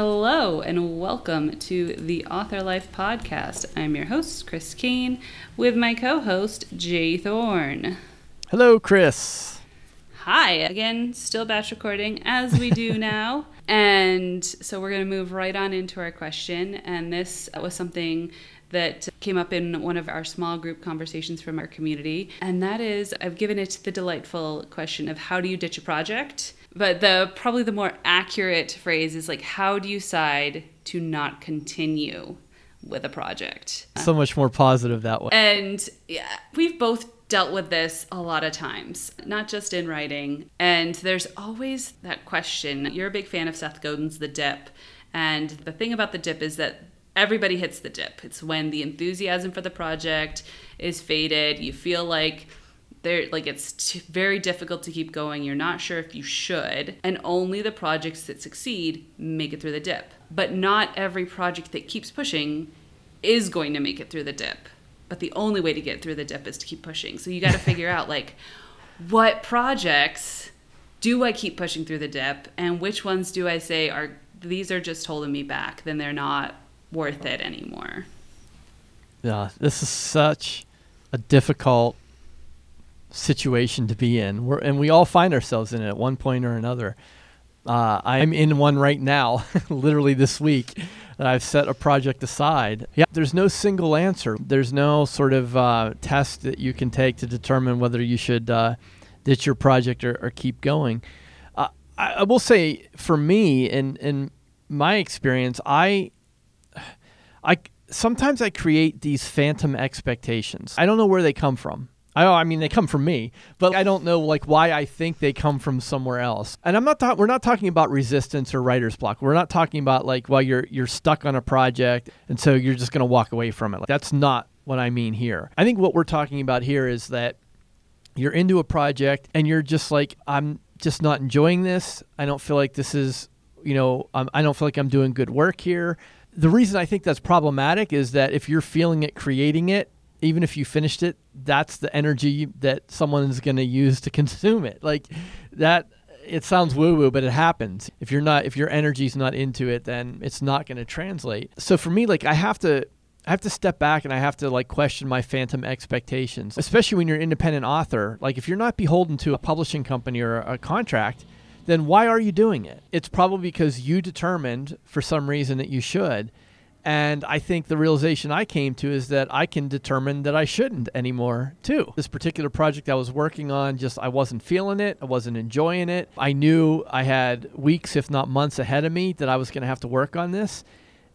Hello, and welcome to the Author Life Podcast. I'm your host, Crys Cain, with my co host, J. Thorn. Hello, Crys. Hi, again, still batch recording as we do now. And so we're going to move right on into our question. And this was something that came up in one of our small group conversations from our community. And that is I've given it the delightful question of how do you ditch a project? But the probably the more accurate phrase is like how do you decide to not continue with a project? So much more positive that way. And yeah, we've both dealt with this a lot of times, not just in writing. And there's always that question. You're a big fan of Seth Godin's The Dip. And the thing about The Dip is that everybody hits the dip. It's when the enthusiasm for the project is faded. You feel like there like it's t- very difficult to keep going. You're not sure if you should, and only the projects that succeed make it through the dip. But not every project that keeps pushing is going to make it through the dip. But the only way to get through the dip is to keep pushing. So you got to figure out like what projects do I keep pushing through the dip and which ones do I say are these are just holding me back, then they're not worth it anymore. Yeah, this is such a difficult situation to be in. We're, and we all find ourselves in it at one point or another. Uh, I'm in one right now, literally this week, that I've set a project aside. Yeah, there's no single answer. There's no sort of uh, test that you can take to determine whether you should uh, ditch your project or, or keep going. Uh, I, I will say, for me, in in my experience, I I sometimes I create these phantom expectations. I don't know where they come from. I, I mean, they come from me, but I don't know like why I think they come from somewhere else. And I'm not. Ta- we're not talking about resistance or writer's block. We're not talking about like well, you're you're stuck on a project, and so you're just going to walk away from it. Like, that's not what I mean here. I think what we're talking about here is that you're into a project and you're just like I'm just not enjoying this. I don't feel like this is, you know, um, I don't feel like I'm doing good work here the reason I think that's problematic is that if you're feeling it, creating it, even if you finished it, that's the energy that someone is going to use to consume it. Like that, it sounds woo woo, but it happens. If you're not, if your energy's not into it, then it's not going to translate. So for me, like I have to, I have to step back and I have to like question my phantom expectations, especially when you're an independent author. Like if you're not beholden to a publishing company or a contract, then why are you doing it? It's probably because you determined for some reason that you should. And I think the realization I came to is that I can determine that I shouldn't anymore, too. This particular project I was working on, just I wasn't feeling it. I wasn't enjoying it. I knew I had weeks, if not months ahead of me that I was going to have to work on this.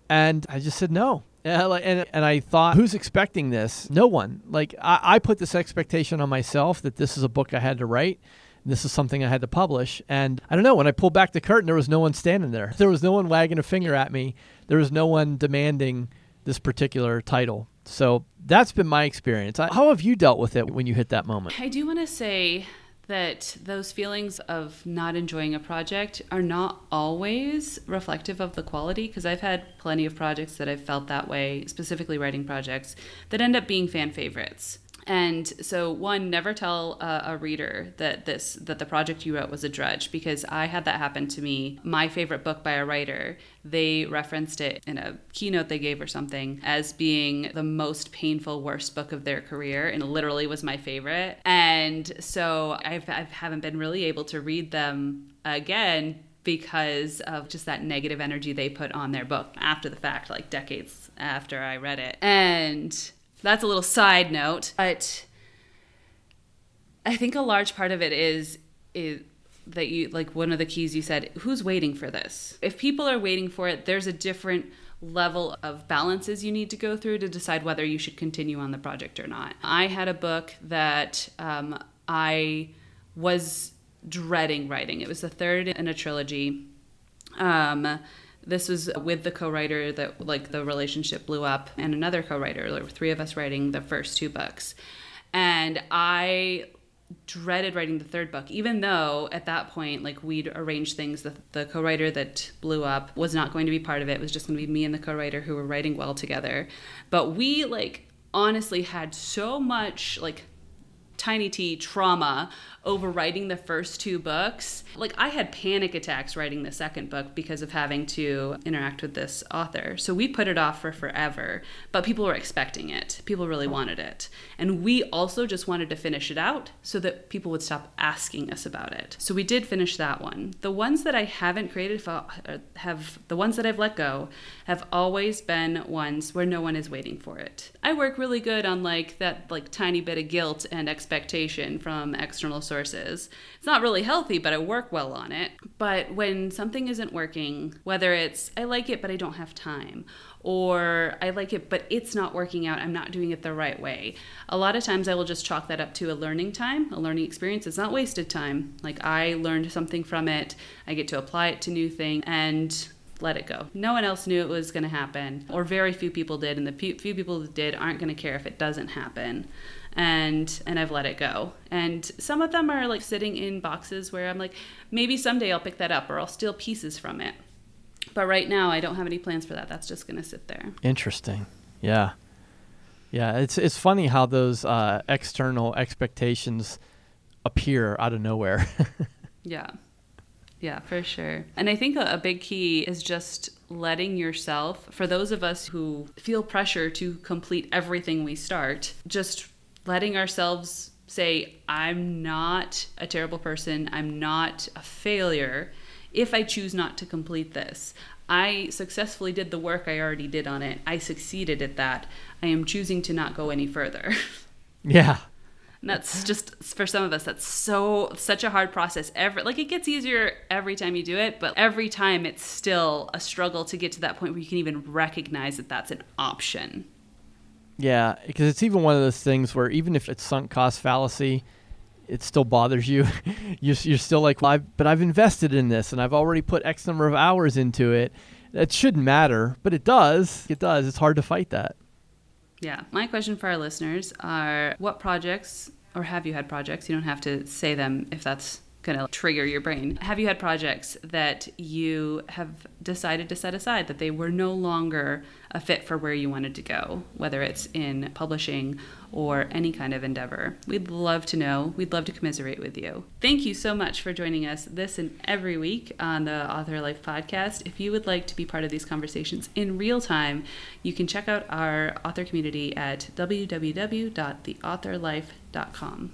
And I just said no. And, and I thought, who's expecting this? No one. Like, I, I put this expectation on myself that this is a book I had to write this is something I had to publish. And I don't know, when I pulled back the curtain, there was no one standing there. There was no one wagging a finger at me. There was no one demanding this particular title. So that's been my experience. How have you dealt with it when you hit that moment? I do want to say that those feelings of not enjoying a project are not always reflective of the quality because I've had plenty of projects that I've felt that way, specifically writing projects, that end up being fan favorites. And so, one, never tell a, a, reader that this that the project you wrote was a drudge because I had that happen to me. My favorite book by a writer, they referenced it in a keynote they gave or something as being the most painful, worst book of their career, and literally was my favorite. And so, I've, I haven't been really able to read them again because of just that negative energy they put on their book after the fact, like decades after I read it. And that's a little side note, but I think a large part of it is is that you like one of the keys you said, who's waiting for this? If people are waiting for it, there's a different level of balances you need to go through to decide whether you should continue on the project or not. I had a book that um, I was dreading writing. It was the third in a trilogy. Um, this was with the co-writer that like the relationship blew up and another co-writer there were three of us writing the first two books and i dreaded writing the third book even though at that point like we'd arranged things the, the co-writer that blew up was not going to be part of it. it was just going to be me and the co-writer who were writing well together but we like honestly had so much like tiny t trauma over writing the first two books. Like I had panic attacks writing the second book because of having to interact with this author. So we put it off for forever, but people were expecting it. People really wanted it. And we also just wanted to finish it out so that people would stop asking us about it. So we did finish that one. The ones that I haven't created have the ones that I've let go have always been ones where no one is waiting for it. I work really good on like that like tiny bit of guilt and expectation from external sources. It's not really healthy, but I work well on it. But when something isn't working, whether it's I like it, but I don't have time, or I like it, but it's not working out, I'm not doing it the right way. A lot of times I will just chalk that up to a learning time, a learning experience. It's not wasted time. Like I learned something from it, I get to apply it to new things, and let it go. No one else knew it was going to happen, or very few people did, and the few, few people that did aren't going to care if it doesn't happen and and I've let it go. And some of them are like sitting in boxes where I'm like maybe someday I'll pick that up or I'll steal pieces from it. But right now I don't have any plans for that. That's just going to sit there. Interesting. Yeah. Yeah, it's it's funny how those uh, external expectations appear out of nowhere. yeah. Yeah, for sure. And I think a, a, big key is just letting yourself, for those of us who feel pressure to complete everything we start, just letting ourselves say, I'm not a terrible person, I'm not a failure if I choose not to complete this. I successfully did the work I already did on it. I succeeded at that. I am choosing to not go any further. Yeah. And that's just for some of us that's so such a hard process every like it gets easier every time you do it but every time it's still a struggle to get to that point where you can even recognize that that's an option yeah, because it's even one of those things where even if it's sunk cost fallacy, it still bothers you. you're, you're still like, well, I've, but I've invested in this and I've already put X number of hours into it. It shouldn't matter, but it does. It does. It's hard to fight that. Yeah. My question for our listeners are what projects, or have you had projects? You don't have to say them if that's going to trigger your brain. Have you had projects that you have decided to set aside that they were no longer a fit for where you wanted to go, whether it's in publishing or any kind of endeavor? We'd love to know. We'd love to commiserate with you. Thank you so much for joining us this and every week on the Author Life podcast. If you would like to be part of these conversations in real time, you can check out our author community at www.theauthorlife.com.